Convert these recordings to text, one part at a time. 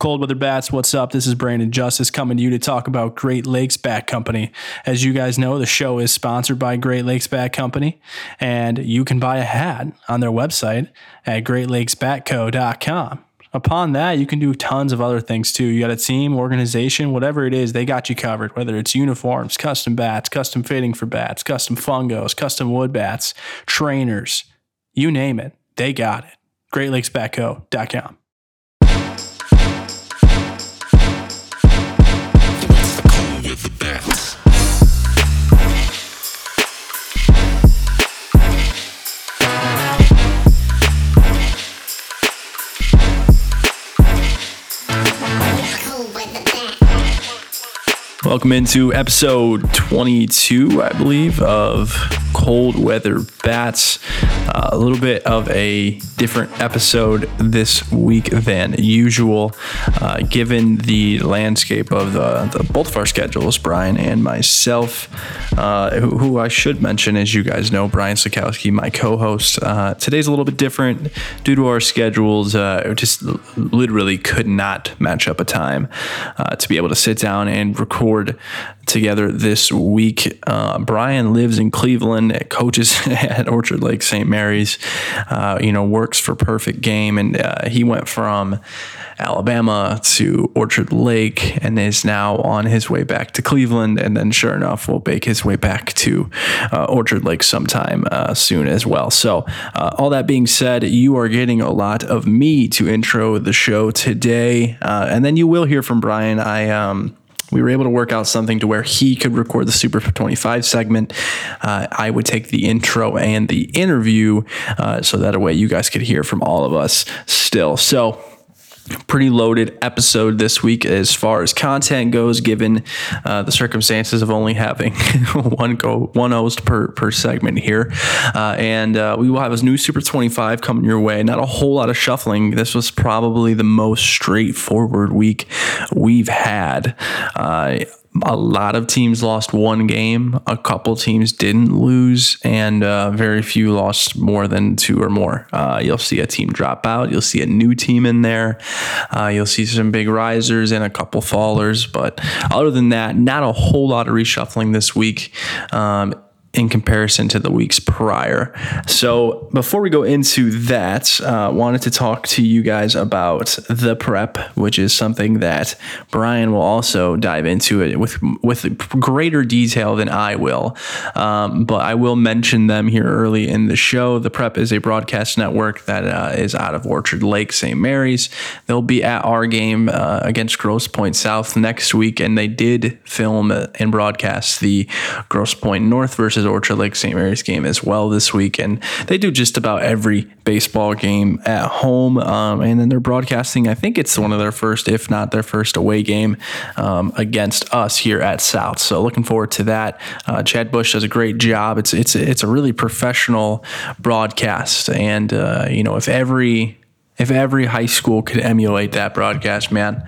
Cold Weather Bats, what's up? This is Brandon Justice coming to you to talk about Great Lakes Bat Company. As you guys know, the show is sponsored by Great Lakes Bat Company, and you can buy a hat on their website at greatlakesbatco.com. Upon that, you can do tons of other things too. You got a team, organization, whatever it is, they got you covered. Whether it's uniforms, custom bats, custom fitting for bats, custom fungos, custom wood bats, trainers, you name it, they got it. GreatLakesBatco.com. Welcome into episode 22, I believe, of Cold Weather Bats. Uh, a little bit of a different episode this week than usual, uh, given the landscape of the, the, both of our schedules, Brian and myself, uh, who, who, I should mention, as you guys know, Brian Sikowski, my co-host. Uh, today's a little bit different due to our schedules. Uh, just literally could not match up a time uh, to be able to sit down and record together this week. Uh, Brian lives in Cleveland, coaches at Orchard Lake St. Mary's, uh, you know, works for Perfect Game, and uh, he went from Alabama to Orchard Lake and is now on his way back to Cleveland. And then, sure enough, will make his way back to uh, Orchard Lake sometime uh, soon as well. So, uh, all that being said, you are getting a lot of me to intro the show today. and then you will hear from Brian. I, um, we were able to work out something to where he could record the Super 25 segment. Uh, I would take the intro and the interview uh, so that way you guys could hear from all of us still. So, pretty loaded episode this week as far as content goes, given uh, the circumstances of only having one go one host per per segment here. Uh, and uh, we will have a new Super 25 coming your way. Not a whole lot of shuffling. This was probably the most straightforward week we've had. A lot of teams lost one game. A couple teams didn't lose, and uh, very few lost more than two or more. Uh, you'll see a team drop out. You'll see a new team in there. Uh, you'll see some big risers and a couple fallers. But other than that, not a whole lot of reshuffling this week. Um, in comparison to the weeks prior. So before we go into that, uh, wanted to talk to you guys about the prep, which is something that Brian will also dive into it with with greater detail than I will. Um, but I will mention them here early in the show. The prep is a broadcast network that uh, is out of Orchard Lake, St. Mary's. They'll be at our game uh, against Grosse Pointe South next week, and they did film and broadcast the Grosse Pointe North versus Orchard Lake St. Mary's game as well this week. And they do just about every baseball game at home. Um, and then they're broadcasting, I think it's one of their first, if not their first away game um, against us here at South. So looking forward to that. Uh, Chad Bush does a great job. It's, it's, it's a really professional broadcast. And, uh, you know, if every, if every high school could emulate that broadcast, man,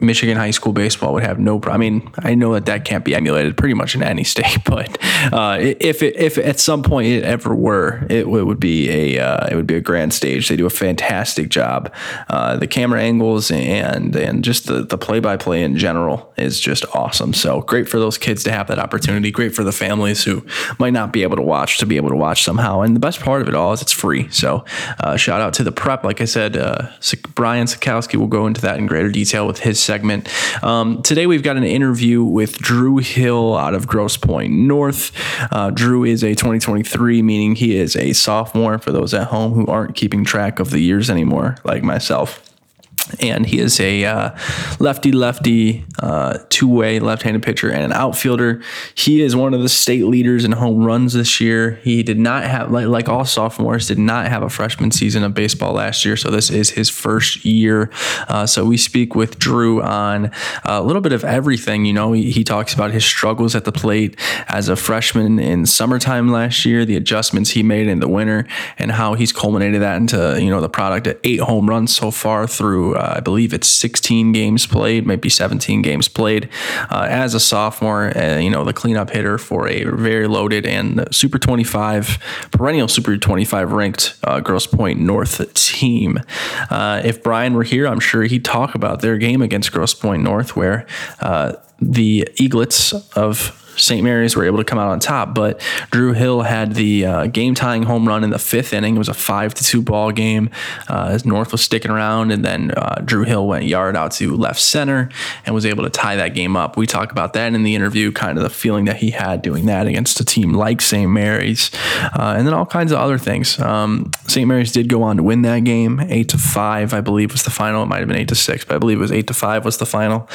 Michigan high school baseball would have no. Problem. I mean, I know that that can't be emulated pretty much in any state, but uh, if it, if at some point it ever were, it, would be a uh, it would be a grand stage. They do a fantastic job. Uh, the camera angles and and just the the play by play in general is just awesome. So great for those kids to have that opportunity. Great for the families who might not be able to watch to be able to watch somehow. And the best part of it all is it's free. So uh, shout out to the prep. Like I said, uh, Brian Sikowski will go into that in greater detail with his segment. Um, today we've got an interview with Drew Hill out of Grosse Pointe North. Uh, Drew is a 2023, meaning he is a sophomore for those at home who aren't keeping track of the years anymore, like myself and he is a uh, lefty lefty uh, two-way left-handed pitcher and an outfielder. He is one of the state leaders in home runs this year. He did not have like, like all sophomores did not have a freshman season of baseball last year so this is his first year. Uh, so we speak with drew on a little bit of everything you know? He, he talks about his struggles at the plate as a freshman in summertime last year the adjustments he made in the winter and how he's culminated that into you know the product at eight home runs so far through uh, I believe it's 16 games played, maybe 17 games played uh, as a sophomore. Uh, you know, the cleanup hitter for a very loaded and Super 25, perennial Super 25 ranked uh, Grosse Pointe North team. If Brian were here, I'm sure he'd talk about their game against Grosse Pointe North, where the Eaglets of St. Mary's were able to come out on top. But Drew Hill had the uh, game tying home run in the fifth inning. It was a five to two ball game. Uh, North was sticking around, and then uh, Drew Hill went yard out to left center and was able to tie that game up. We talk about that in the interview, kind of the feeling that he had doing that against a team like St. Mary's, uh, and then all kinds of other things. Um, St. Mary's did go on to win that game, eight to five, I believe was the final. It might have been eight to six, but I believe it was eight to five was the final.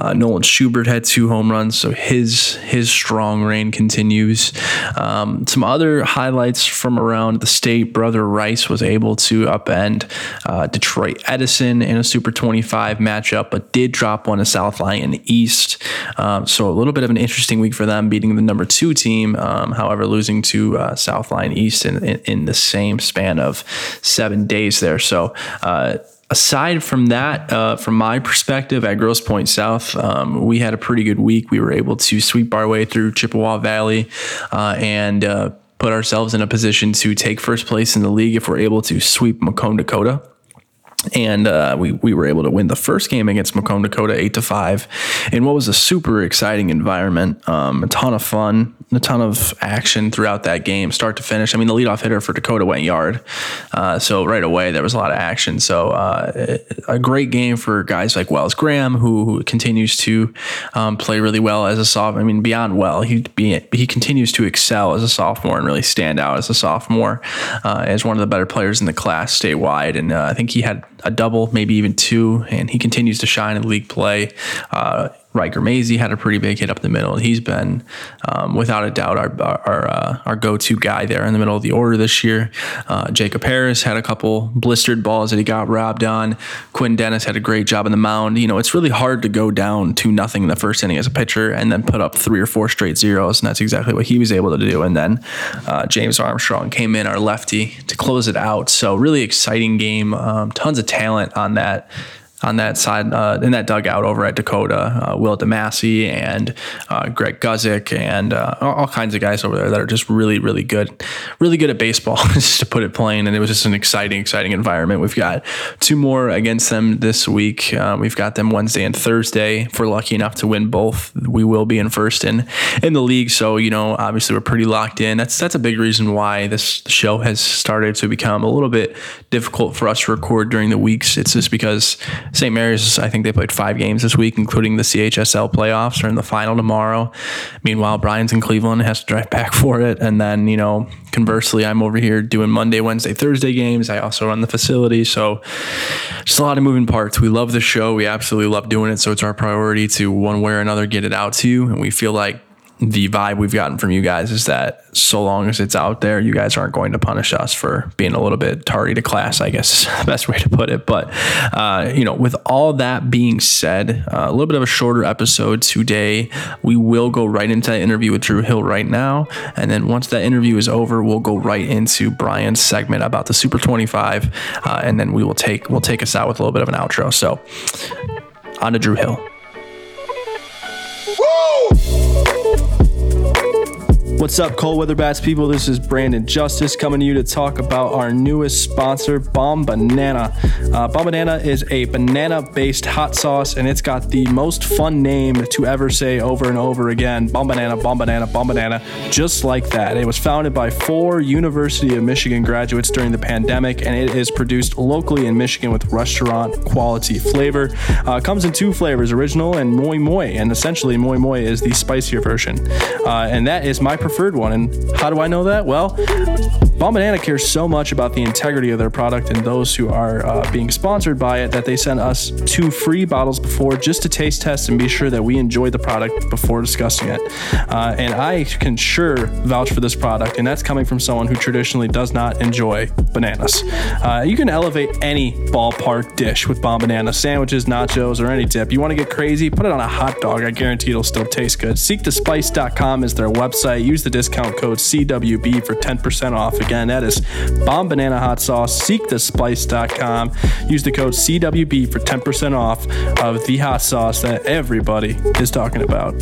Uh, Nolan Schubert had two home runs, so his his strong reign continues. Um, some other highlights from around the state: Brother Rice was able to upend uh, Detroit Edison in a Super 25 matchup, but did drop one to South Lyon East. Um, so a little bit of an interesting week for them, beating the number two team. Um, however, losing to uh, South Lyon East in, in, in, the same span of seven days there. So. Uh, aside from that, uh, from my perspective at Grosse Pointe South, um, we had a pretty good week. We were able to sweep our way through Chippewa Valley uh, and uh, put ourselves in a position to take first place in the league if we're able to sweep Macomb Dakota and uh, we we were able to win the first game against Macomb Dakota eight to five, in what was a super exciting environment. Um, a ton of fun, a ton of action throughout that game, start to finish. I mean, the leadoff hitter for Dakota went yard, uh, so right away there was a lot of action. So uh, a great game for guys like Wells Graham, who, who continues to um, play really well as a sophomore. I mean, beyond well, he be, he continues to excel as a sophomore and really stand out as a sophomore uh, as one of the better players in the class statewide. And uh, I think he had a double, maybe even two, and he continues to shine in league play. Uh, Riker Maisie had a pretty big hit up the middle. He's been, um, without a doubt, our our, uh, our go to guy there in the middle of the order this year. Uh, Jacob Harris had a couple blistered balls that he got robbed on. Quinn Dennis had a great job in the mound. You know, it's really hard to go down to nothing in the first inning as a pitcher and then put up three or four straight zeros, and that's exactly what he was able to do. And then uh, James Armstrong came in, our lefty, to close it out. So really exciting game. Um, tons of talent on that on that side uh, in that dugout over at Dakota. Uh, Will DeMasi and uh, Greg Guzik and uh, all kinds of guys over there that are just really, really good, really good at baseball, just to put it plain. And it was just an exciting, exciting environment. We've got two more against them this week. Uh, we've got them Wednesday and Thursday. If we're lucky enough to win both, we will be in first in in the league. So you know, obviously, we're pretty locked in. That's that's a big reason why this show has started to become a little bit difficult for us to record during the weeks. It's just because St. Mary's, I think they played five games this week, including the CHSL playoffs or in the final tomorrow. Meanwhile, Brian's in Cleveland has to drive back for it. And then, you know, conversely, I'm over here doing Monday, Wednesday, Thursday games. I also run the facility. So just a lot of moving parts. We love the show. We absolutely love doing it. So it's our priority to one way or another get it out to you. And we feel like the vibe we've gotten from you guys is that so long as it's out there, you guys aren't going to punish us for being a little bit tardy to class, I guess is the best way to put it. But, uh, you know, with all that being said, uh, a little bit of a shorter episode today. We will go right into that interview with Drew Hill right now. And then once that interview is over, we'll go right into Brian's segment about the Super 25. Uh, and then we will take, we'll take us out with a little bit of an outro. So on to Drew Hill. What's up, cold weather bats people? This is Brandon Justice coming to you to talk about our newest sponsor, Bomb Banana. Uh, Bomb Banana is a banana based hot sauce, and it's got the most fun name to ever say over and over again Bomb Banana, Bomb Banana, Bomb Banana, just like that. It was founded by four University of Michigan graduates during the pandemic, and it is produced locally in Michigan with restaurant quality flavor. Uh, comes in two flavors original and moi moi, and essentially moi moi is the spicier version. Uh, and that is my preferred one. And how do I know that? Well, Bomb Banana cares so much about the integrity of their product and those who are uh, being sponsored by it that they sent us two free bottles before just to taste test and be sure that we enjoyed the product before discussing it. Uh, and I can sure vouch for this product, and that's coming from someone who traditionally does not enjoy bananas. Uh, you can elevate any ballpark dish with Bomb Banana sandwiches, nachos, or any dip. You want to get crazy? Put it on a hot dog. I guarantee it'll still taste good. SeekTheSpice.com is their website. Use the discount code CWB for 10% off. Again, that is Bomb Banana Hot Sauce, seekthespice.com. Use the code CWB for 10% off of the hot sauce that everybody is talking about.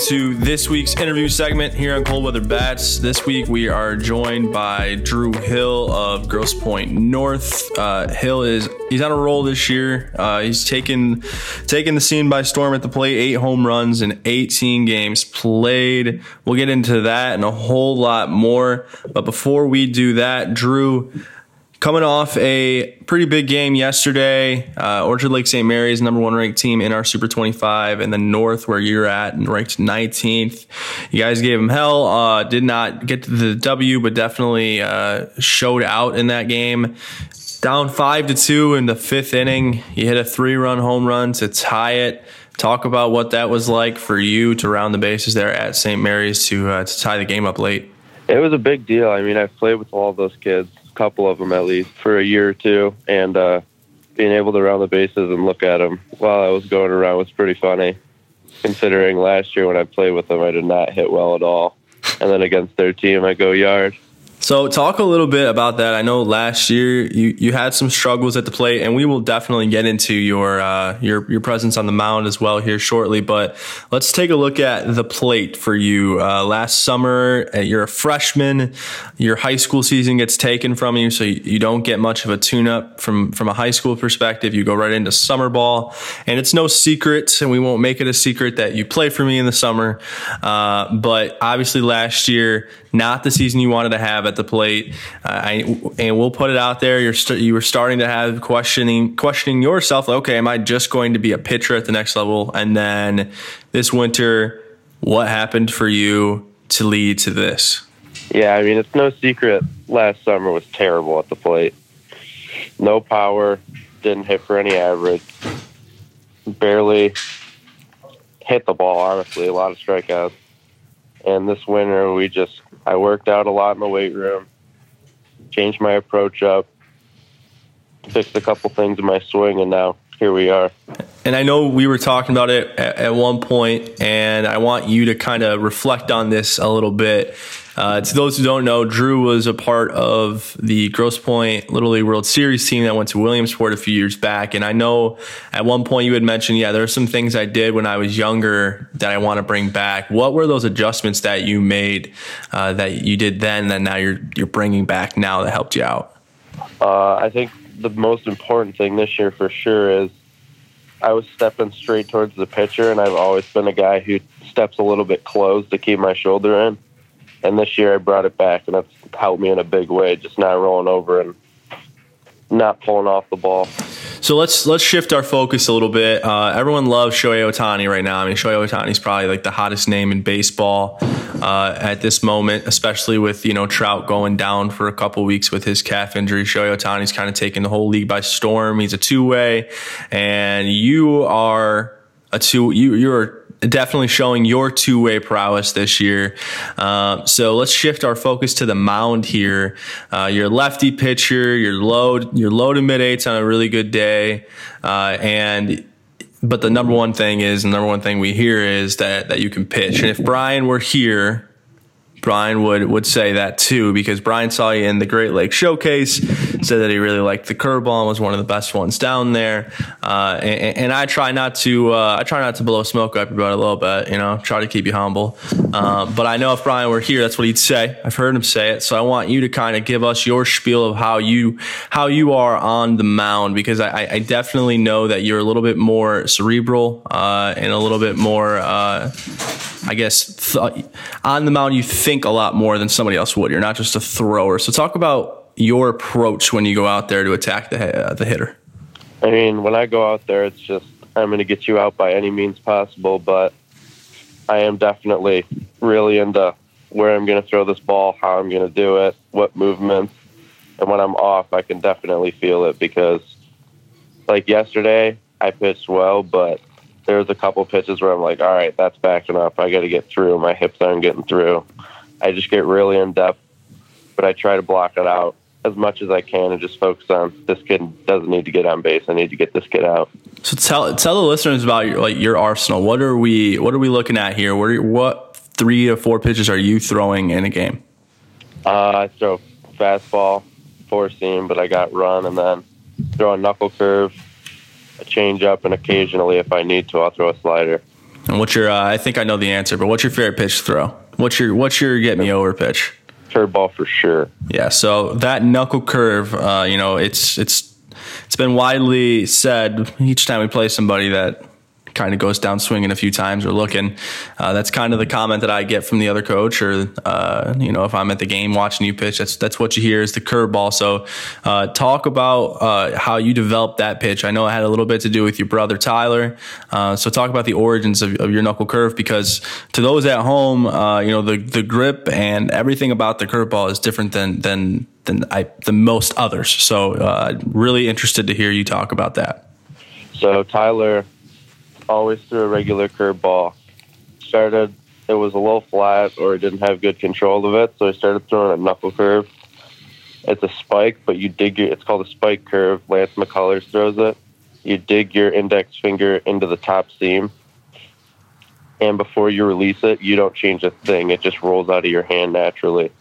Into this week's interview segment here on Cold Weather Bats. This week we are joined by Drew Hill of Grosse Pointe North. Uh, Hill is he's on a roll this year. Uh, he's taken taken the scene by storm at the plate. Eight home runs in 18 games played. We'll get into that and a whole lot more. But before we do that, Drew coming off a pretty big game yesterday. Uh, Orchard Lake St. Mary's, number one ranked team in our Super 25, and the North, where you're at, and ranked 19th. You guys gave them hell. Uh, did not get to the W, but definitely uh, showed out in that game. Down five to two in the fifth inning, you hit a three-run home run to tie it. Talk about what that was like for you to round the bases there at St. Mary's to uh, to tie the game up late. It was a big deal. I mean, I've played with all those kids couple of them at least for a year or two, and uh, being able to round the bases and look at them while I was going around was pretty funny. Considering last year when I played with them, I did not hit well at all, and then against their team, I go yard. So talk a little bit about that. I know last year you, you had some struggles at the plate, and we will definitely get into your uh, your your presence on the mound as well here shortly. But let's take a look at the plate for you. Uh, last summer, uh, you're a freshman. Your high school season gets taken from you, so you, you don't get much of a tune-up from from a high school perspective. You go right into summer ball, and it's no secret, and we won't make it a secret that you play for me in the summer. Uh, but obviously, last year, not the season you wanted to have at the plate. Uh, I, and we'll put it out there. You're st- you were starting to have questioning questioning yourself. Like, okay, am I just going to be a pitcher at the next level? And then this winter, what happened for you to lead to this? Yeah, I mean it's no secret. Last summer was terrible at the plate. No power, didn't hit for any average, barely hit the ball. Honestly, a lot of strikeouts. And this winter, we just I worked out a lot in the weight room, changed my approach up, fixed a couple things in my swing, and now here we are. And I know we were talking about it at, at one point, and I want you to kind of reflect on this a little bit. Uh, to those who don't know, Drew was a part of the Grosse Pointe Little League World Series team that went to Williamsport a few years back. And I know at one point you had mentioned, yeah, there are some things I did when I was younger that I want to bring back. What were those adjustments that you made uh, that you did then that now you're you're bringing back now that helped you out? Uh, I think the most important thing this year for sure is I was stepping straight towards the pitcher, and I've always been a guy who steps a little bit close to keep my shoulder in. And this year I brought it back, and that's helped me in a big way, just not rolling over and not pulling off the ball. So let's let's shift our focus a little bit. Uh, everyone loves Shohei Ohtani right now. I mean, Shohei Ohtani is probably like the hottest name in baseball uh, at this moment, especially with you know Trout going down for a couple weeks with his calf injury. Shohei Ohtani's kind of taking the whole league by storm. He's a two way, and you are a two. You you're definitely showing your two way prowess this year. Uh, so let's shift our focus to the mound here. Uh, your lefty pitcher, your low, your low to mid eights on a really good day, uh, and but the number one thing is, the number one thing we hear is that that you can pitch. And if Brian were here, Brian would would say that too because Brian saw you in the Great Lakes Showcase, said that he really liked the curveball and was one of the best ones down there. Uh, and, and, I try not to uh, I try not to blow smoke up your butt a little bit, you know, try to keep you humble. Uh, but I know if Brian were here, that's what he'd say. I've heard him say it, so I want you to kind of give us your spiel of how you how you are on the mound because I, I definitely know that you're a little bit more cerebral uh, and a little bit more. Uh, I guess th- on the mound you think a lot more than somebody else would. You're not just a thrower. So talk about your approach when you go out there to attack the uh, the hitter. I mean, when I go out there, it's just I'm going to get you out by any means possible. But I am definitely really into where I'm going to throw this ball, how I'm going to do it, what movements, and when I'm off, I can definitely feel it because, like yesterday, I pitched well, but there was a couple pitches where I'm like, all right, that's backing up. I got to get through. My hips aren't getting through. I just get really in depth, but I try to block it out as much as I can and just focus on this kid doesn't need to get on base. I need to get this kid out. So tell tell the listeners about your, like your arsenal. What are we what are we looking at here? What are, what three or four pitches are you throwing in a game? Uh, I throw fastball, four seam, but I got run, and then throw a knuckle curve, a change up, and occasionally, if I need to, I'll throw a slider. And what's your? Uh, I think I know the answer, but what's your favorite pitch to throw? What's your What's your get me over pitch? Curveball for sure. Yeah. So that knuckle curve, uh, you know, it's it's it's been widely said each time we play somebody that kind of goes down swinging a few times or looking. Uh, that's kind of the comment that I get from the other coach, or uh, you know, if I'm at the game watching you pitch, that's that's what you hear is the curveball. So, uh, talk about uh, how you developed that pitch. I know it had a little bit to do with your brother Tyler. Uh, so, talk about the origins of, of, your knuckle curve, because to those at home, uh, you know, the the grip and everything about the curveball is different than than than I, than most others. So, really interested to hear you talk about that. So, Tyler always threw a regular curveball. Started, it was a little flat or didn't have good control of it, so I started throwing a knuckle curve. It's a spike, but you dig your, it's called a spike curve. Lance McCullers throws it. You dig your index finger into the top seam, and before you release it, you don't change a thing. It just rolls out of your hand naturally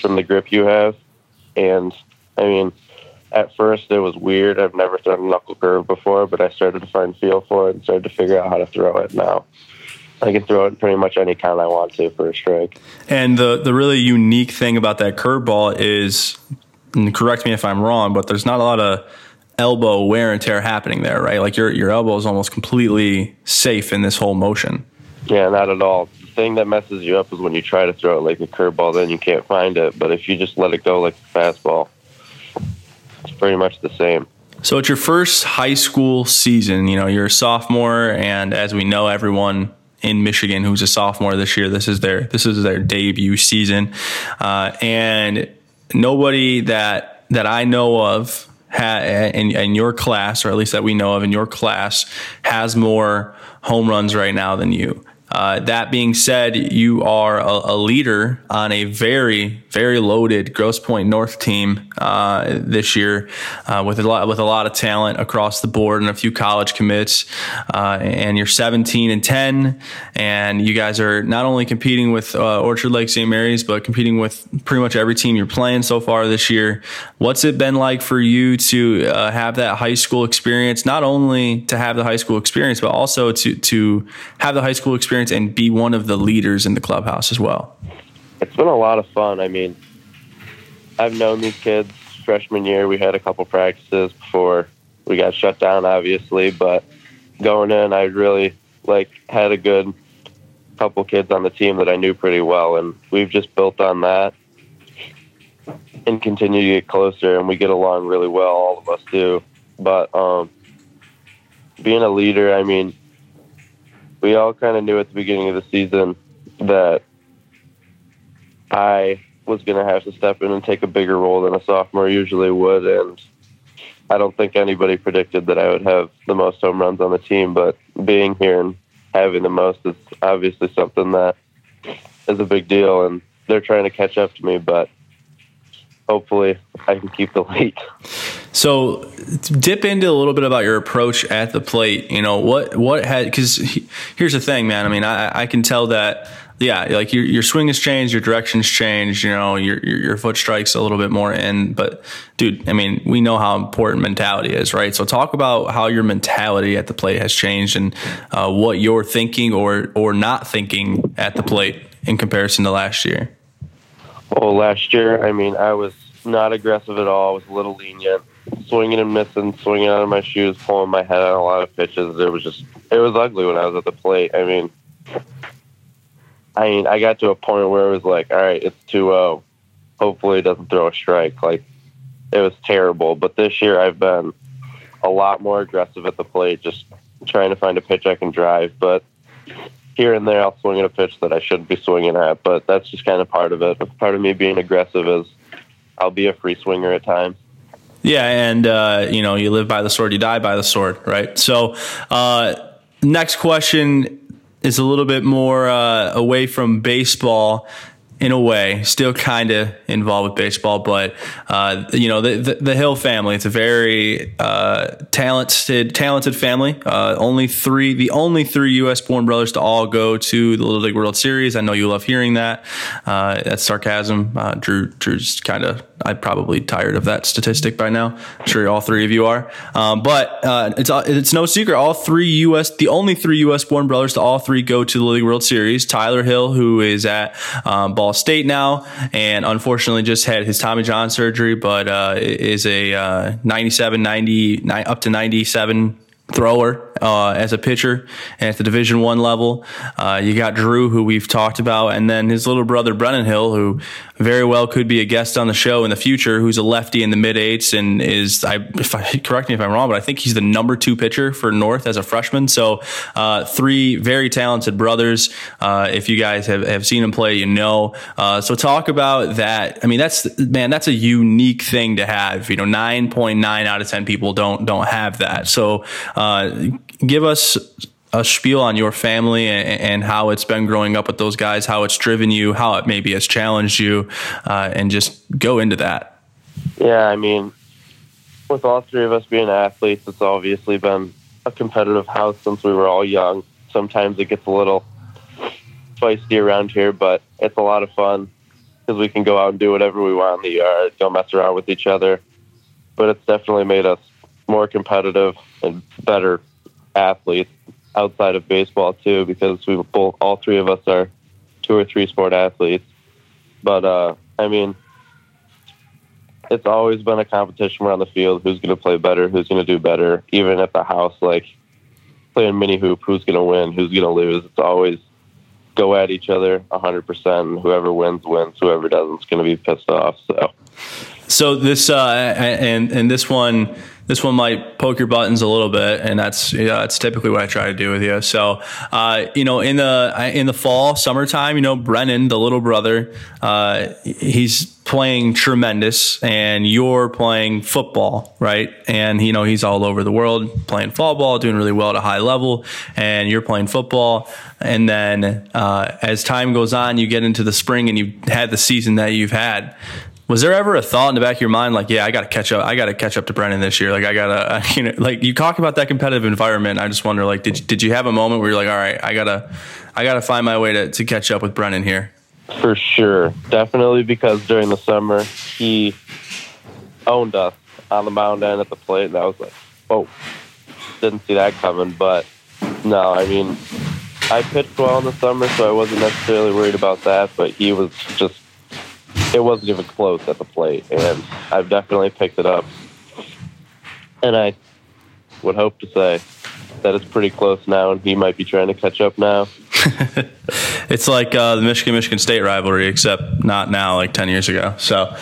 from the grip you have. And I mean, at first it was weird. I've never thrown a knuckle curve before, but I started to find feel for it and started to figure out how to throw it now. I can throw it pretty much any kind I want to for a strike. And the the really unique thing about that curveball is, correct me if I'm wrong, but there's not a lot of elbow wear and tear happening there, right? Like your your elbow is almost completely safe in this whole motion. Yeah, not at all. The thing that messes you up is when you try to throw it like a curveball, then you can't find it. But if you just let it go like a fastball, pretty much the same. So it's your first high school season. You know, you're a sophomore, and as we know, everyone in Michigan who's a sophomore this year, this is their this is their debut season, uh, and nobody that that I know of in, in your class, or at least that we know of in your class, has more home runs right now than you. Uh, that being said, you are a, a, leader on a very, very loaded Grosse Pointe North team uh, this year, uh, with a lot with a lot of talent across the board and a few college commits. Uh, and you're 17 and 10, and you guys are not only competing with uh, Orchard Lake St. Mary's, but competing with pretty much every team you're playing so far this year. What's it been like for you to uh, have that high school experience? Not only to have the high school experience, but also to to have the high school experience and be one of the leaders in the clubhouse as well? It's been a lot of fun. I mean, I've known these kids freshman year. We had a couple practices before we got shut down, obviously, but going in, I really like had a good couple kids on the team that I knew pretty well, and we've just built on that and continue to get closer, and we get along really well. All of us do, but um, being a leader, I mean, we all kind of knew at the beginning of the season that I was going to have to step in and take a bigger role than a sophomore usually would. And I don't think anybody predicted that I would have the most home runs on the team, but being here and having the most is obviously something that is a big deal. And they're trying to catch up to me, but hopefully I can keep the lead. So, dip into a little bit about your approach at the plate. You know what what had because here's the thing, man. I mean, I, I can tell that yeah, like your your swing has changed, your direction's changed. You know, your, your your foot strikes a little bit more in. But dude, I mean, we know how important mentality is, right? So talk about how your mentality at the plate has changed and uh, what you're thinking or or not thinking at the plate in comparison to last year. Well, last year, I mean, I was not aggressive at all. I was a little lenient swinging and missing, swinging out of my shoes, pulling my head on a lot of pitches. It was just, it was ugly when I was at the plate. I mean, I mean, I got to a point where it was like, all right, it's 2 0. Hopefully, it doesn't throw a strike. Like, it was terrible. But this year, I've been a lot more aggressive at the plate, just trying to find a pitch I can drive. But here and there, I'll swing at a pitch that I shouldn't be swinging at. But that's just kind of part of it. Part of me being aggressive is I'll be a free swinger at times. Yeah, and uh, you know, you live by the sword, you die by the sword, right? So, uh, next question is a little bit more uh, away from baseball. in a way, still kind of involved with baseball, but uh, you know the, the, the Hill family. It's a very uh, talented talented family. Uh, only three, the only three U.S. born brothers to all go to the Little League World Series. I know you love hearing that. Uh, that's sarcasm. Uh, Drew Drew's kind of I'm probably tired of that statistic by now. I'm sure all three of you are. Um, but uh, it's it's no secret. All three U.S. the only three U.S. born brothers to all three go to the League World Series. Tyler Hill, who is at um, Ball State now, and unfortunately just had his Tommy John surgery, but uh, is a uh, 97, 90, up to 97 thrower uh, as a pitcher at the division one level uh, you got drew who we've talked about and then his little brother brennan hill who very well could be a guest on the show in the future who's a lefty in the mid eights and is i if I, correct me if i'm wrong but i think he's the number two pitcher for north as a freshman. So uh, three very talented brothers. Uh, if you guys have, have seen him play you know. Uh, so talk about that. I mean that's man that's a unique thing to have. You know 9.9 out of 10 people don't don't have that. So uh, give us a spiel on your family and, and, how it's been growing up with those guys, how it's driven you, how it maybe has challenged you, uh, and just go into that. Yeah, I mean, with all three of us being athletes, it's obviously been a competitive house since we were all young. Sometimes it gets a little feisty around here, but it's a lot of fun because we can go out and do whatever we want in the yard, go mess around with each other. But it's definitely made us more competitive and better athletes outside of baseball too, because we both all three of us are two or three sport athletes. But uh, I mean, it's always been a competition around the field. Who's going to play better? Who's going to do better? Even at the house, like playing mini hoop, who's going to win? Who's going to lose? It's always go at each other 100%. Whoever wins, wins. Whoever doesn't is going to be pissed off. So, so this, uh, and, and this one, this one might poke your buttons a little bit, and that's yeah, that's typically what I try to do with you. So, uh, you know, in the in the fall, summertime, you know, Brennan, the little brother, uh, he's playing tremendous, and you're playing football, right? And you know, he's all over the world playing fall ball, doing really well at a high level, and you're playing football. And then uh, as time goes on, you get into the spring, and you've had the season that you've had. Was there ever a thought in the back of your mind, like, yeah, I got to catch up. I got to catch up to Brennan this year. Like, I gotta, you know, like you talk about that competitive environment. I just wonder, like, did did you have a moment where you're like, all right, I gotta, I gotta find my way to to catch up with Brennan here? For sure, definitely, because during the summer he owned us on the mound and at the plate, and I was like, oh, didn't see that coming. But no, I mean, I pitched well in the summer, so I wasn't necessarily worried about that. But he was just it wasn't even close at the plate, and I've definitely picked it up. And I would hope to say that it's pretty close now, and he might be trying to catch up now. it's like uh, the Michigan Michigan State rivalry, except not now, like ten years ago. So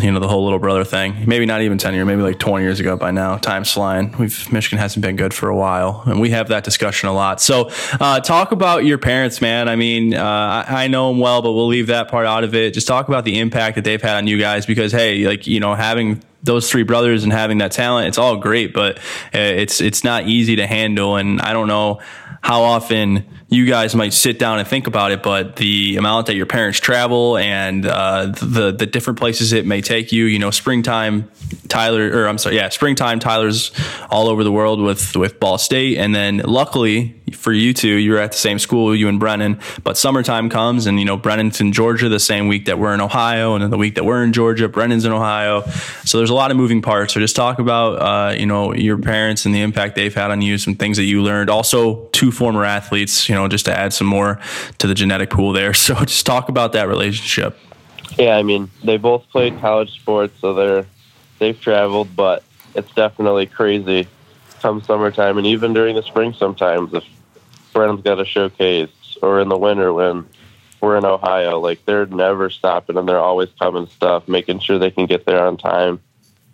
you know the whole little brother thing. Maybe not even ten years, maybe like twenty years ago by now. Time's flying. We've Michigan hasn't been good for a while, and we have that discussion a lot. So, uh, talk about your parents, man. I mean, uh, I, I, know them well, but we'll leave that part out of it. Just talk about the impact that they've had on you guys, because hey, like you know, having those three brothers and having that talent, it's all great, but uh, it's it's not easy to handle. And I don't know how often you guys might sit down and think about it, but the amount that your parents travel and uh, the the different places it may take you, you know, springtime, Tyler, or I'm sorry, yeah, springtime, Tyler's all over the world with with Ball State, and then luckily for you two, you're at the same school, you and Brennan. But summertime comes, and you know Brennan's in Georgia the same week that we're in Ohio, and the week that we're in Georgia, Brennan's in Ohio. So there's a lot of moving parts. So just talk about uh, you know your parents and the impact they've had on you, some things that you learned. Also, two former athletes, you know, just to add some more to the genetic pool there. So just talk about that relationship. Yeah, I mean they both played college sports, so they're they've traveled, but it's definitely crazy come summertime and even during the spring sometimes if Brennan's got a showcase, or in the winter when we're in Ohio. Like they're never stopping and they're always coming stuff, making sure they can get there on time.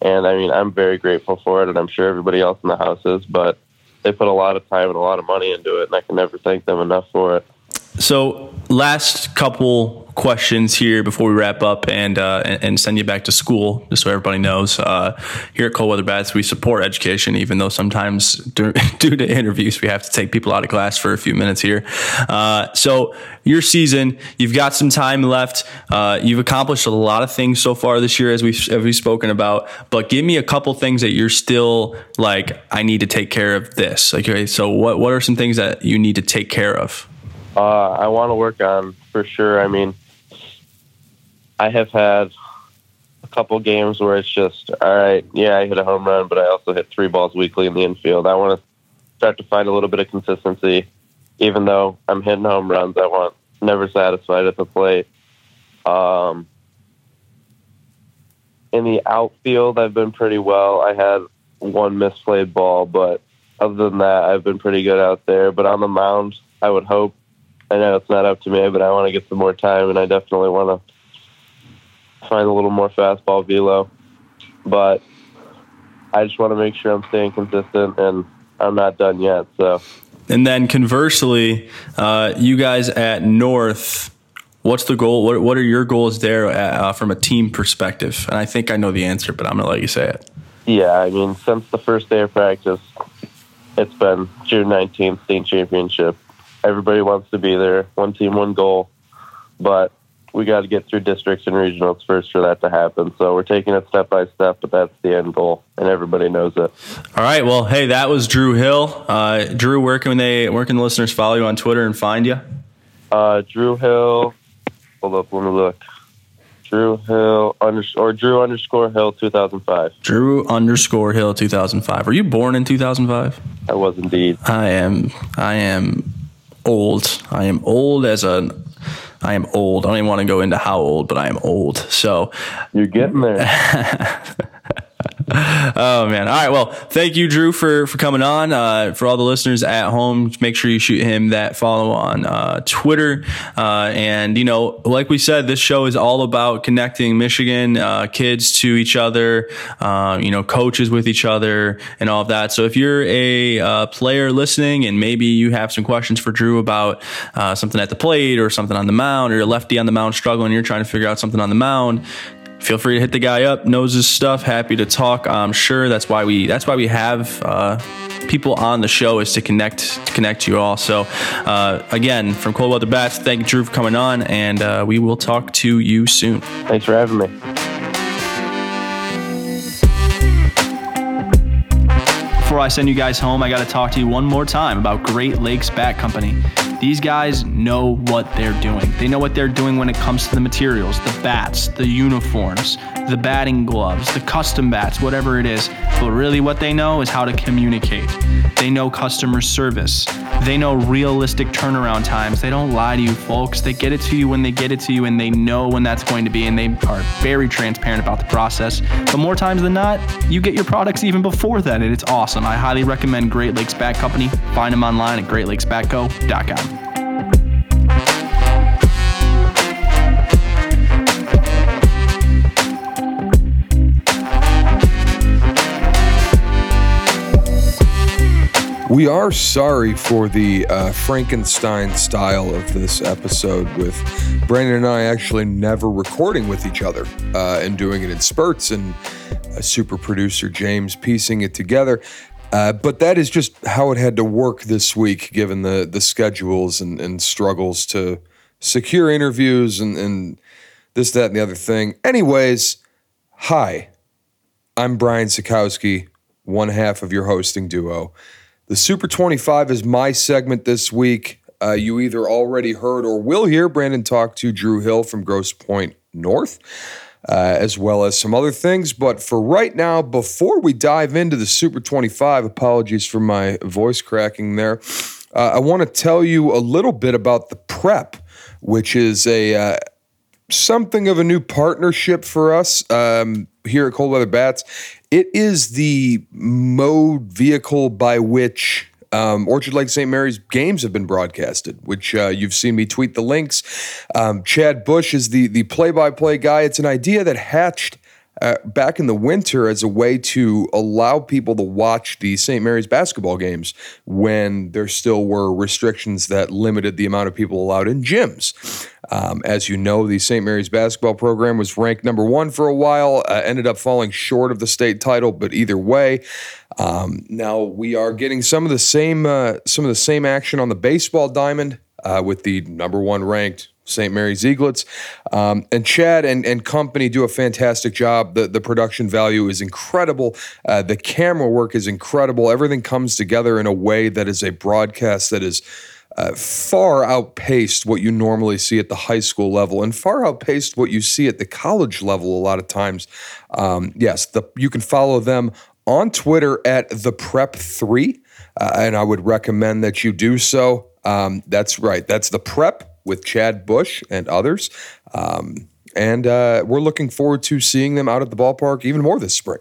And I mean, I'm very grateful for it, and I'm sure everybody else in the house is. But they put a lot of time and a lot of money into it, and I can never thank them enough for it. So, last couple questions here before we wrap up and uh, and, send you back to school, just so everybody knows. Uh, here at Cold Weather Bats, we support education, even though sometimes due to interviews we have to take people out of class for a few minutes here. Uh, so your season, you've got some time left. Uh, you've accomplished a lot of things so far this year, as we've as we've spoken about. But give me a couple things that you're still like, I need to take care of this. Okay, so what what are some things that you need to take care of? Uh, I want to work on for sure. I mean, I have had a couple games where it's just all right. Yeah, I hit a home run, but I also hit three balls weekly in the infield. I want to start to find a little bit of consistency, even though I'm hitting home runs. I want never satisfied at the plate. Um, in the outfield, I've been pretty well. I had one misplayed ball, but other than that, I've been pretty good out there. But on the mound, I would hope. I know it's not up to me, but I want to get some more time, and I definitely want to find a little more fastball velo. But I just want to make sure I'm staying consistent, and I'm not done yet. So And then conversely, uh, you guys at North, what's the goal? What, what are your goals there uh, from a team perspective? And I think I know the answer, but I'm going to let you say it. yeah, I mean, since the first day of practice, it's been June 19th state championship. Everybody wants to be there. One team, one goal. But we got to get through districts and regionals first for that to happen. So we're taking it step by step, but that's the end goal, and everybody knows it. All right. Well, hey, that was Drew Hill. Uh, Drew, where can they, where can the listeners follow you on Twitter and find you? Uh, Drew Hill. Hold up, let me look. Drew Hill under, or Drew underscore Hill 2005. Drew underscore Hill 2005. Were you born in 2005? I was indeed. I am. I am old. I am old as a. I am old. I don't even want to go into how old, but I am old. So, You're getting there. oh man. All right. Well, thank you, Drew, for for coming on. Uh, for all the listeners at home, make sure you shoot him that follow on uh, Twitter. Uh, and you know, like we said, this show is all about connecting Michigan uh, kids to each other. Uh, you know, coaches with each other, and all of that. So if you're a uh, player listening, and maybe you have some questions for Drew about something at the plate or something on the mound, or a lefty on the mound struggling, you're trying to figure out something on the mound feel free to hit the guy up knows his stuff happy to talk i'm sure that's why we that's why we have uh, people on the show is to connect to connect you all so uh, again from cold weather bats thank you drew for coming on and uh, we will talk to you soon Thanks for having me. Before I send you guys home, I got to talk to you one more time about Great Lakes Bat Company. These guys know what they're doing. They know what they're doing when it comes to the materials, the bats, the uniforms, the batting gloves, the custom bats, whatever it is. But really, what they know is how to communicate. They know customer service. They know realistic turnaround times. They don't lie to you, folks. They get it to you when they get it to you, and they know when that's going to be, and they are very transparent about the process. But more times than not, you get your products even before that, and it's awesome. I highly recommend Great Lakes Bat Company. Find them online at greatlakesbatco.com. We are sorry for the uh, Frankenstein style of this episode, with Brandon and I actually never recording with each other uh, and doing it in spurts, and a super producer James piecing it together. Uh, but that is just how it had to work this week, given the the schedules and, and struggles to secure interviews and, and this, that, and the other thing. Anyways, hi, I'm Brian Sikowski, one half of your hosting duo. The Super 25 is my segment this week. Uh, you either already heard or will hear Brandon talk to Drew Hill from Grosse Pointe North, uh, as well as some other things. But for right now, before we dive into the Super 25, apologies for my voice cracking there, uh, I want to tell you a little bit about the prep, which is a uh, something of a new partnership for us um, here at Cold Weather Bats. It is the mode vehicle by which um, Orchard Lake St. Mary's games have been broadcasted, which uh, you've seen me tweet the links. Um, Chad Bush is the the play by play guy. It's an idea that hatched uh, back in the winter as a way to allow people to watch the St. Mary's basketball games when there still were restrictions that limited the amount of people allowed in gyms. Um, as you know, the St. Mary's basketball program was ranked number one for a while, uh, ended up falling short of the state title, but either way, um, now we are getting some of the same uh, some of the same action on the baseball diamond uh, with the number one ranked St. Mary's Eaglets. Um, and Chad and, and company do a fantastic job. The, the production value is incredible. Uh, the camera work is incredible. Everything comes together in a way that is a broadcast that is uh, far outpaced what you normally see at the high school level and far outpaced what you see at the college level a lot of times. Um, yes, the, you can follow them on Twitter at the Prep Three, uh, and I would recommend that you do so. Um, that's right. That's the Prep with Chad Bush and others. Um, and uh, we're looking forward to seeing them out at the ballpark even more this spring.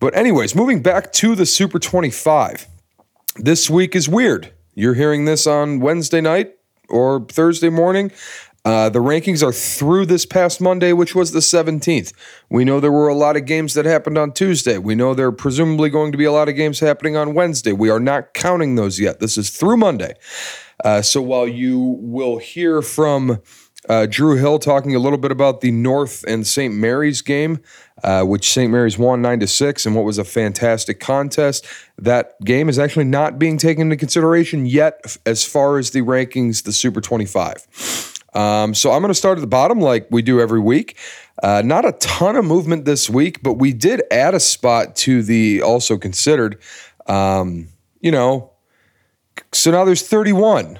But, anyways, moving back to the Super 25. This week is weird. You're hearing this on Wednesday night or Thursday morning. Uh, the rankings are through this past Monday, which was the 17th. We know there were a lot of games that happened on Tuesday. We know there are presumably going to be a lot of games happening on Wednesday. We are not counting those yet. This is through Monday. Uh, so while you will hear from uh, Drew Hill talking a little bit about the North and St. Mary's game, uh, which St. Mary's won nine to six, and what was a fantastic contest. That game is actually not being taken into consideration yet, as far as the rankings, the Super 25. Um, so I'm going to start at the bottom, like we do every week. Uh, not a ton of movement this week, but we did add a spot to the also considered. Um, you know, so now there's 31,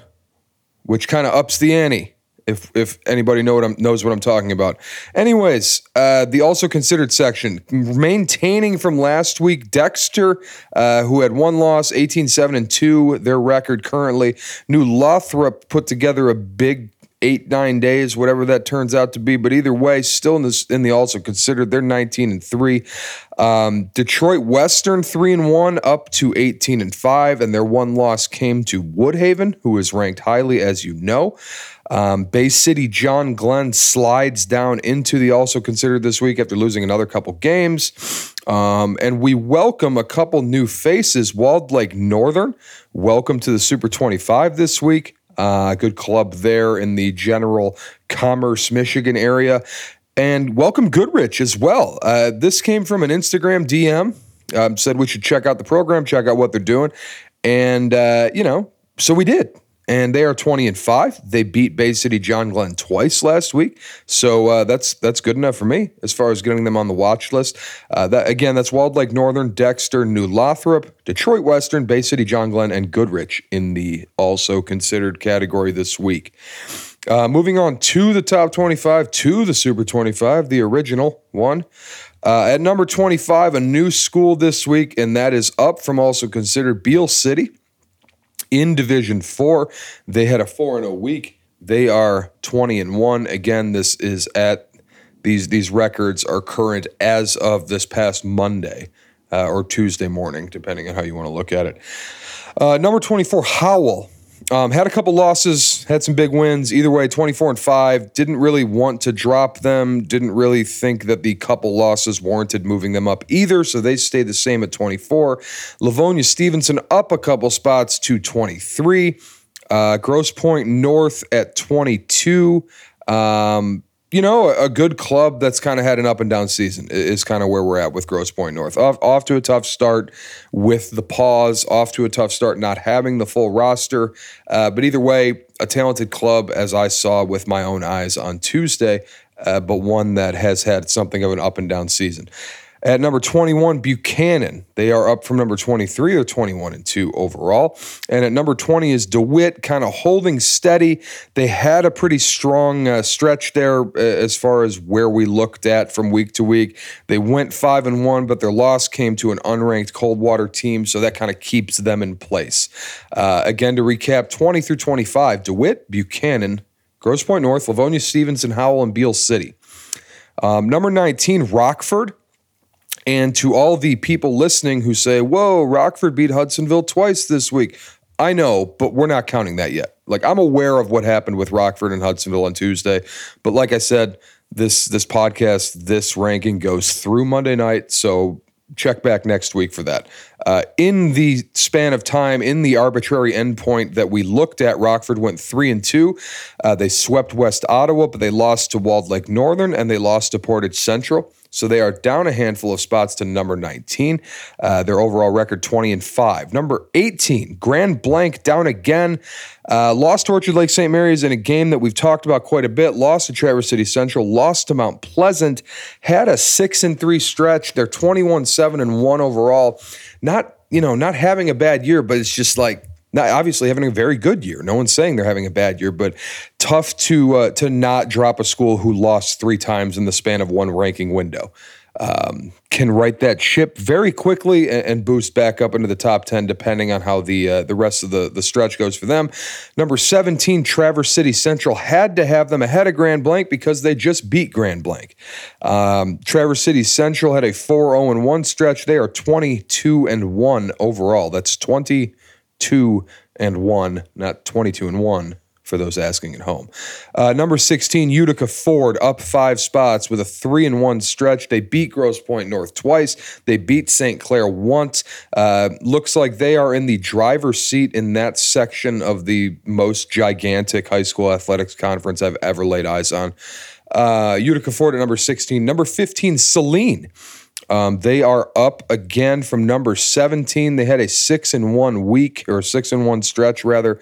which kind of ups the ante. If, if anybody know what I'm, knows what I'm talking about. Anyways, uh, the also considered section maintaining from last week Dexter, uh, who had one loss, 18 7 and 2, their record currently. New Lothrop put together a big eight nine days, whatever that turns out to be. But either way, still in this in the also considered they're 19 and three. Um, Detroit Western three and one up to 18 and five, and their one loss came to Woodhaven, who is ranked highly, as you know. Um, Bay City John Glenn slides down into the also considered this week after losing another couple games. Um, and we welcome a couple new faces. Walled Lake Northern, welcome to the Super 25 this week. Uh, good club there in the general Commerce, Michigan area. And welcome Goodrich as well. Uh, this came from an Instagram DM. Um, said we should check out the program, check out what they're doing. And, uh, you know, so we did and they are 20 and 5 they beat bay city john glenn twice last week. So uh, that's that's good enough for me as far as getting them on the watch list. Uh, that again that's walled lake northern dexter new lothrop detroit western bay city john glenn and goodrich in the also considered category this week. Uh, moving on to the top 25 to the super 25 the original one. Uh, at number 25 a new school this week and that is up from also considered beal city in Division Four. They had a four and a week. They are twenty and one. Again, this is at these these records are current as of this past Monday uh, or Tuesday morning, depending on how you want to look at it. Uh, number twenty four, Howell. Um, had a couple losses, had some big wins. Either way, 24 and 5. Didn't really want to drop them. Didn't really think that the couple losses warranted moving them up either. So they stayed the same at 24. Livonia Stevenson up a couple spots to 23. Uh, Grosse Pointe North at 22. Um, you know, a good club that's kind of had an up and down season is kind of where we're at with Grosse Pointe North. Off, off to a tough start with the pause, off to a tough start not having the full roster. Uh, but either way, a talented club, as I saw with my own eyes on Tuesday, uh, but one that has had something of an up and down season. At number 21, Buchanan. They are up from number 23 or 21 and 2 overall. And at number 20 is DeWitt, kind of holding steady. They had a pretty strong uh, stretch there uh, as far as where we looked at from week to week. They went 5 and 1, but their loss came to an unranked Coldwater team, so that kind of keeps them in place. Uh, again, to recap 20 through 25, DeWitt, Buchanan, Grosse Pointe North, Livonia Stevenson, Howell, and Beal City. Um, number 19, Rockford. And to all the people listening who say, whoa, Rockford beat Hudsonville twice this week. I know, but we're not counting that yet. Like, I'm aware of what happened with Rockford and Hudsonville on Tuesday. But like I said, this this podcast, this ranking goes through Monday night. So check back next week for that. Uh, in the span of time, in the arbitrary endpoint that we looked at, Rockford went three and two. Uh, they swept West Ottawa, but they lost to Walled Lake Northern and they lost to Portage Central. So they are down a handful of spots to number 19. Uh, their overall record 20 and 5. Number 18, Grand Blanc down again. Uh, lost to Orchard Lake St. Mary's in a game that we've talked about quite a bit. Lost to Traverse City Central. Lost to Mount Pleasant. Had a six and three stretch. They're 21 7 and 1 overall. Not, you know, not having a bad year, but it's just like not obviously having a very good year. No one's saying they're having a bad year, but tough to uh, to not drop a school who lost three times in the span of one ranking window. Um, can right that ship very quickly and, and, boost back up into the top ten, depending on how the uh, the rest of the the stretch goes for them. Number seventeen, Traverse City Central had to have them ahead of Grand Blanc because they just beat Grand Blanc. Um, Traverse City Central had a four zero oh and one stretch. They are twenty two and one overall. That's twenty two and one, not twenty two and one for those asking at home. Uh, number 16, Utica Ford up five spots with a three and one stretch. They beat Grosse Pointe North twice. They beat St. Clair once. Uh, looks like they are in the driver's seat in that section of the most gigantic high school athletics conference I've ever laid eyes on. Uh, Utica Ford at number 16. Number 15, Saline. Um, they are up again from number 17. They had a six and one week or six and one stretch rather.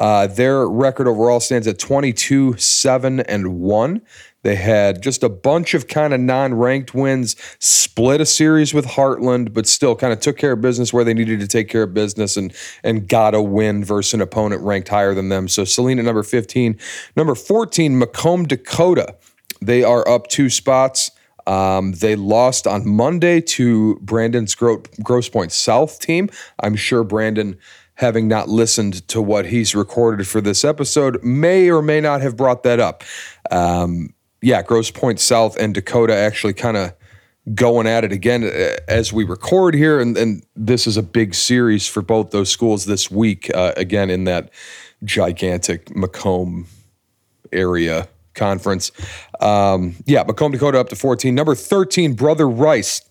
Uh, their record overall stands at 22, seven and one. They had just a bunch of kind of non ranked wins, split a series with Heartland, but still kind of took care of business where they needed to take care of business and, and got a win versus an opponent ranked higher than them. So Saline, number 15. Number 14, Macomb, Dakota. They are up two spots. Um, they lost on Monday to Brandon's Gro- Grosse Pointe South team. I'm sure Brandon, having not listened to what he's recorded for this episode, may or may not have brought that up. Um, yeah, Grosse Pointe South and Dakota actually kind of going at it again uh, as we record here. And, and, this is a big series for both those schools this week, uh, again, in that gigantic Macomb area conference. Um, yeah, Macomb Dakota up to 14. Number 13, Brother Rice.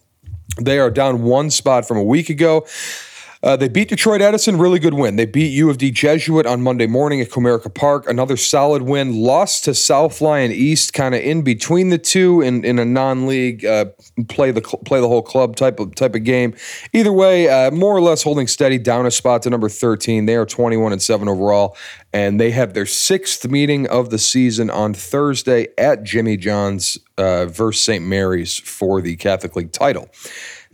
They are down one spot from a week ago. Uh, they beat Detroit Edison, really good win. They beat U of D Jesuit on Monday morning at Comerica Park, another solid win. Lost to South Lyon East, kind of in between the two in, in a non-league uh, play the play the whole club type of type of game. Either way, uh, more or less holding steady, down a spot to number thirteen. They are twenty one and seven overall, and they have their sixth meeting of the season on Thursday at Jimmy John's uh, versus St. Mary's for the Catholic League title.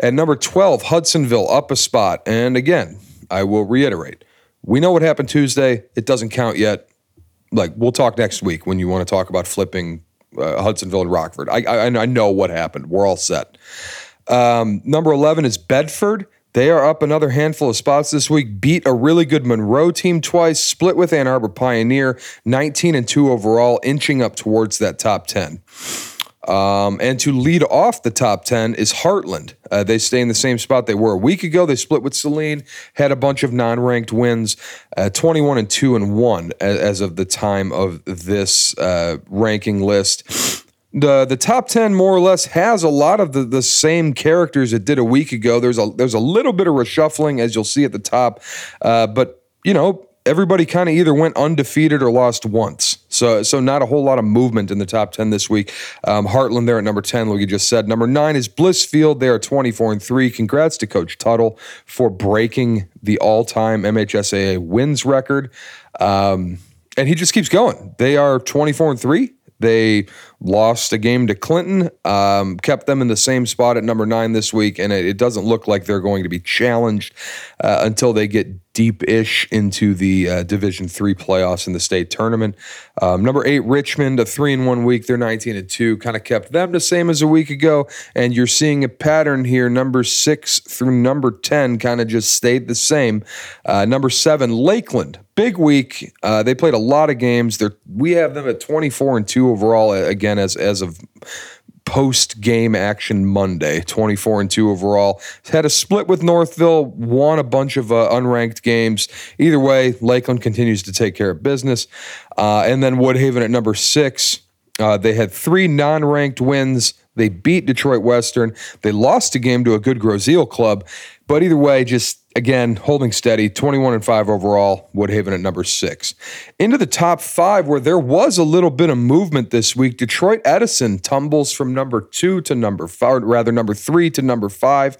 At number 12, Hudsonville up a spot. And again, I will reiterate we know what happened Tuesday. It doesn't count yet. Like, we'll talk next week when you want to talk about flipping uh, Hudsonville and Rockford. I, I, I, know what happened. We're all set. Um, number 11 is Bedford. They are up another handful of spots this week. Beat a really good Monroe team twice. Split with Ann Arbor Pioneer, 19 and 2 overall, inching up towards that top 10. Um, and to lead off the top 10 is Heartland. Uh, they stay in the same spot they were a week ago. They split with Saline, had a bunch of non ranked wins, uh, 21 and 2 and 1 as, as of the time of this uh, ranking list. The, the top 10 more or less has a lot of the, the same characters it did a week ago. There's a there's a little bit of reshuffling as you'll see at the top. Uh, but you know, everybody kind of either went undefeated or lost once. So, so not a whole lot of movement in the top 10 this week. Um, Heartland there at number 10, like you just said. Number nine is Blissfield. They are 24 and 3. Congrats to Coach Tuttle for breaking the all time MHSAA wins record. Um, and he just keeps going. They are 24 and 3. They lost a game to Clinton, um, kept them in the same spot at number nine this week, and it, it doesn't look like they're going to be challenged uh, until they get deep-ish into the uh, Division Three playoffs in the state tournament. Um, number eight, Richmond, a three in one week. They're 19 and two, kind of kept them the same as a week ago, and you're seeing a pattern here. Number six through number 10 kind of just stayed the same. Uh, number seven, Lakeland, big week. Uh, they played a lot of games. They're, we have them at 24 and two overall. Again, as as of post game action Monday, 24 and 2 overall. Had a split with Northville, won a bunch of uh, unranked games. Either way, Lakeland continues to take care of business. Uh, and then Woodhaven at number six. Uh, they had three non ranked wins. They beat Detroit Western. They lost a game to a good Grosse Ile club. But either way, just again, holding steady, 21 and 5 overall, Woodhaven at number six. Into the top five, where there was a little bit of movement this week. Detroit Edison tumbles from number two to number five, rather, number three to number five.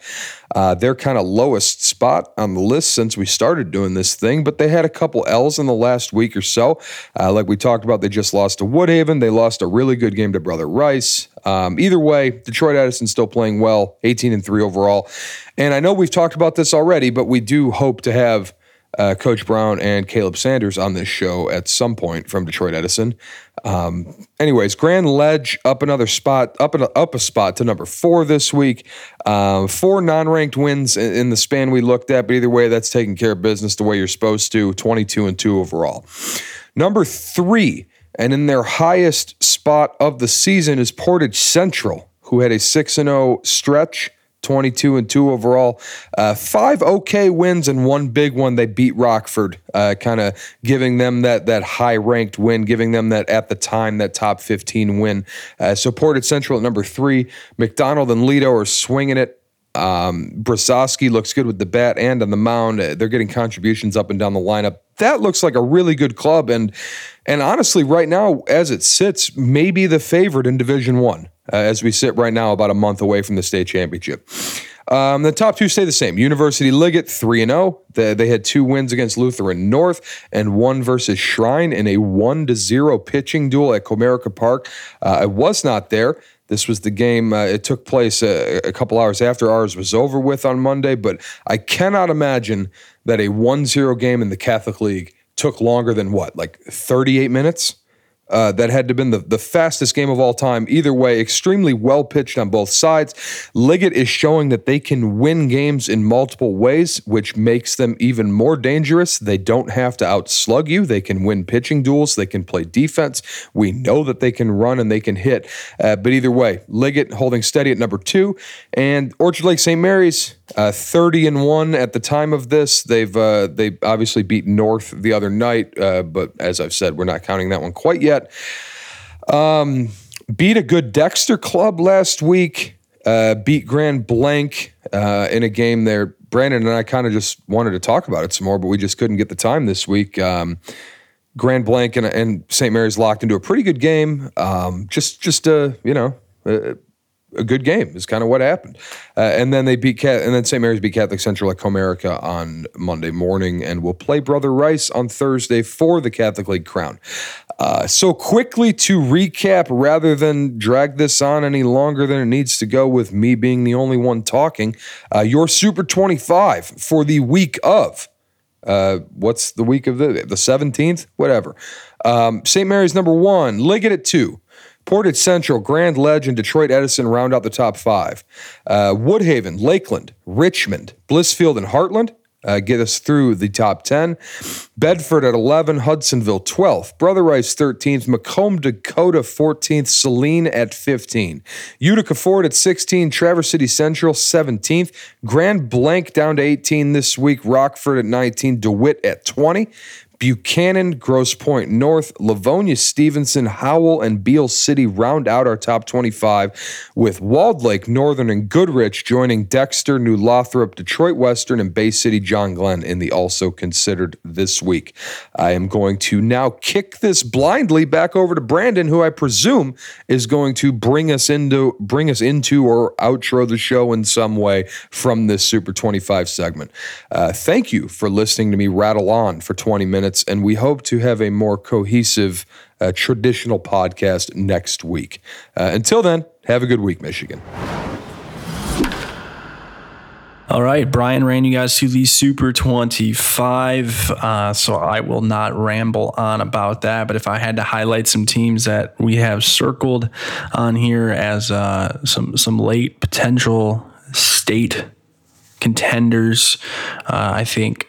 Uh, their kind of lowest spot on the list since we started doing this thing, but they had a couple L's in the last week or so. Uh, like we talked about, they just lost to Woodhaven. They lost a really good game to Brother Rice. Um, either way, Detroit Edison still playing well, 18 and 3 overall. And I know we've talked about this already, but we do hope to have uh, Coach Brown and Caleb Sanders on this show at some point from Detroit Edison. Um, anyways, Grand Ledge up another spot, up a, up a spot to number four this week. Um, four non-ranked wins in, in, the span we looked at, but either way, that's taking care of business the way you're supposed to. 22 and two overall. Number three, and in their highest spot of the season is Portage Central, who had a six and zero stretch. 22 and 2 overall. Uh, five okay wins and one big one. They beat Rockford, uh, kind of giving them that that high ranked win, giving them that at the time that top 15 win. Uh, Portage Central at number three. McDonald and Lido are swinging it. Um, Brasowski looks good with the bat and on the mound. Uh, they're getting contributions up and down the lineup. That looks like a really good club, and and honestly, right now as it sits, maybe the favorite in Division One uh, as we sit right now, about a month away from the state championship. Um, the top two stay the same. University Liggett three and zero. Oh. They had two wins against Lutheran North and one versus Shrine in a one to zero pitching duel at Comerica Park. Uh, I was not there. This was the game. Uh, it took place a, a, couple hours after ours was over with on Monday, but I cannot imagine that a 1 0 game in the Catholic League took longer than what, like 38 minutes? Uh, that had to have been the, the fastest game of all time. Either way, extremely well pitched on both sides. Liggett is showing that they can win games in multiple ways, which makes them even more dangerous. They don't have to outslug you. They can win pitching duels. They can play defense. We know that they can run and they can hit. Uh, but either way, Liggett holding steady at number two. And Orchard Lake St. Mary's, uh, 30 and one at the time of this. They've uh, they obviously beat North the other night, uh, but as I've said, we're not counting that one quite yet. Um, beat a good Dexter club last week. Uh, beat Grand Blanc uh, in a game there. Brandon and I kind of just wanted to talk about it some more, but we just couldn't get the time this week. Um, Grand Blanc and, and St. Mary's locked into a pretty good game. Um, just, just uh, you know, a good game is kind of what happened. Uh, and then they beat and then St. Mary's beat Catholic Central at Comerica on Monday morning, and will play Brother Rice on Thursday for the Catholic League crown. Uh, so quickly to recap, rather than drag this on any longer than it needs to go, with me being the only one talking, uh, your Super 25 for the week of. Uh, what's the week of the the 17th? Whatever. Um, St. Mary's number one, Liggett at two. Portage Central, Grand Ledge, and Detroit Edison round out the top five. Uh, Woodhaven, Lakeland, Richmond, Blissfield, and Heartland uh, get us through the top 10. Bedford at 11, Hudsonville 12th, Brother Rice 13th, Macomb, Dakota 14th, Saline at 15, Utica Ford at 16, Traverse City Central 17th, Grand Blanc down to 18 this week, Rockford at 19, DeWitt at 20, Buchanan, Grosse Pointe North, Livonia, Stevenson, Howell, and Beal City round out our top 25, with Walled Lake, Northern, and Goodrich joining Dexter, New Lothrop, Detroit Western, and Bay City John Glenn in the also considered this week. I am going to now kick this blindly back over to Brandon, who I presume is going to bring us into bring us into or outro the show in some way from this Super 25 segment. Uh, thank you for listening to me rattle on for 20 minutes minutes, and we hope to have a more cohesive, uh, traditional podcast next week. Uh, until then, have a good week, Michigan. All right, Brian ran you guys through the Super 25, uh, so I will not ramble on about that. But if I had to highlight some teams that we have circled on here as uh, some some late potential state contenders, uh, I think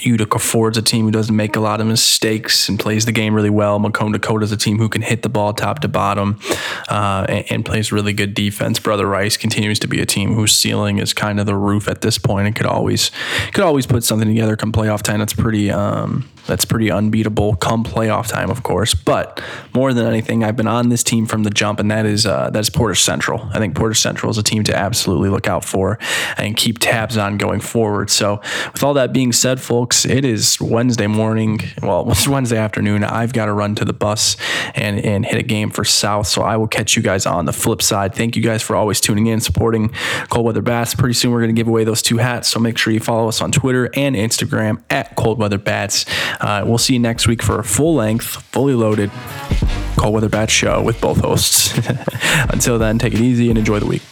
Utica Ford's a team who doesn't make a lot of mistakes and plays the game really well. Macomb Dakota is a team who can hit the ball top to bottom uh, and, and, plays really good defense. Brother Rice continues to be a team whose ceiling is kind of the roof at this point and could always could always put something together come playoff time. That's pretty um, that's pretty unbeatable come playoff time, of course. But more than anything, I've been on this team from the jump, and that is uh, that's Portage Central. I think Portage Central is a team to absolutely look out for and keep tabs on going forward. So, with all that being said, folks, it is Wednesday morning. Well, it's Wednesday afternoon. I've got to run to the bus and and hit a game for South. So I will catch you guys on the flip side. Thank you guys for always tuning in, supporting Cold Weather Bats. Pretty soon we're going to give away those two hats. So make sure you follow us on Twitter and Instagram at Cold Weather Bats. Uh, we'll see you next week for a full length, fully loaded Cold Weather Bats show with both hosts. Until then, take it easy and enjoy the week.